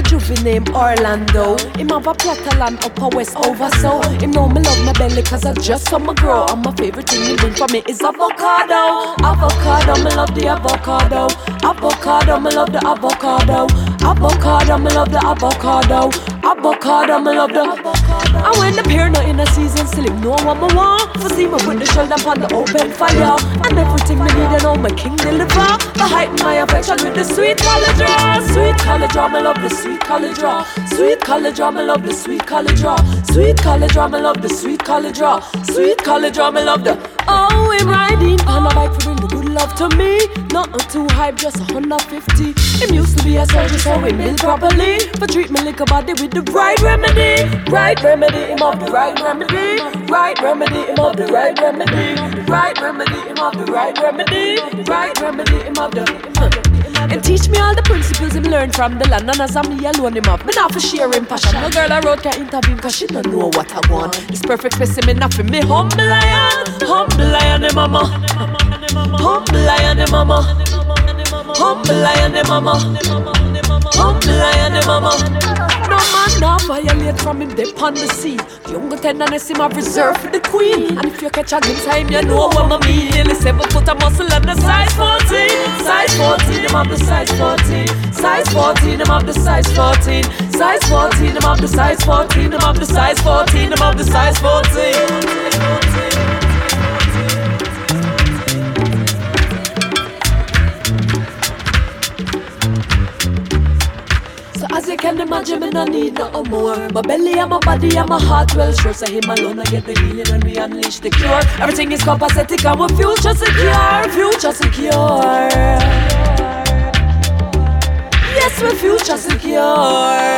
a juvie named Orlando. Him have a plot of land up a west over so. Him know me love my belly cause I just saw my grow. And my favorite thing he bring for me is avocado. Avocado, me love the avocado. Avocado, me love the avocado. Avocado, me love the avocado. Avocado, me love the avocado. And when the pear not in a season, still know what me want. For see me put the shoulder upon the open fire. And everything me need, and know my king deliver. The height my affection with the sweet college draw. Sweet college draw, me love the sweet college draw. Sweet college draw, me love the sweet college draw. Sweet college draw, me love the sweet college draw. Sweet college draw, me love the. Oh, him riding on a bike for bring the good love to me. Nothing too hype, just a 150. Him used to be a soldier, so we build properly. But treat me like a body with the right remedy. Right remedy, him of the right remedy. Right remedy, him of the right remedy. Right remedy, him of the right remedy. Right remedy, him of the. And teach me all the principles him learn from the land. And as I'm me him up. Me not for sharing passion. No girl I wrote can intervene cause she don't know what I want. This perfect specimen not for me. Humble lion, humble lion, the eh, mama. Humble lion, the eh, mama. Humble lion, the eh, mama. Humble lion, violate from him dip on the scene. The younger tenderness him have reserved for the queen. And if you catch a glimpse him, you know what I mean. Nearly seven foot of muscle and the size 14. Size 14, him have the size 14. Size 14, him have the size 14. Size 14, him have the size 14. Him have the size 14. Him have the size 14. As you can imagine, no need no more. My belly and my body and my heart well sure. So him alone I get the healing when we unleash the cure. Everything is copacetic and we future secure, future secure. Yes, we're future secure.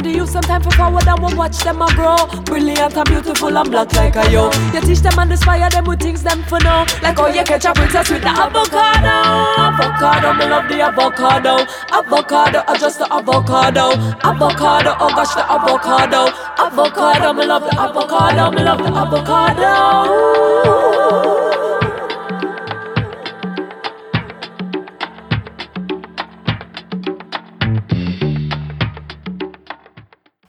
Wanna do you some time for forward and we'll watch them a grow. Brilliant and beautiful and black like a yo. You teach them and inspire them with things them for know. Like how you catch a princess with the avocado. Avocado, me love the avocado. Avocado, I just the avocado. Avocado, oh gosh, the avocado. Avocado, me love the avocado. Me love the avocado.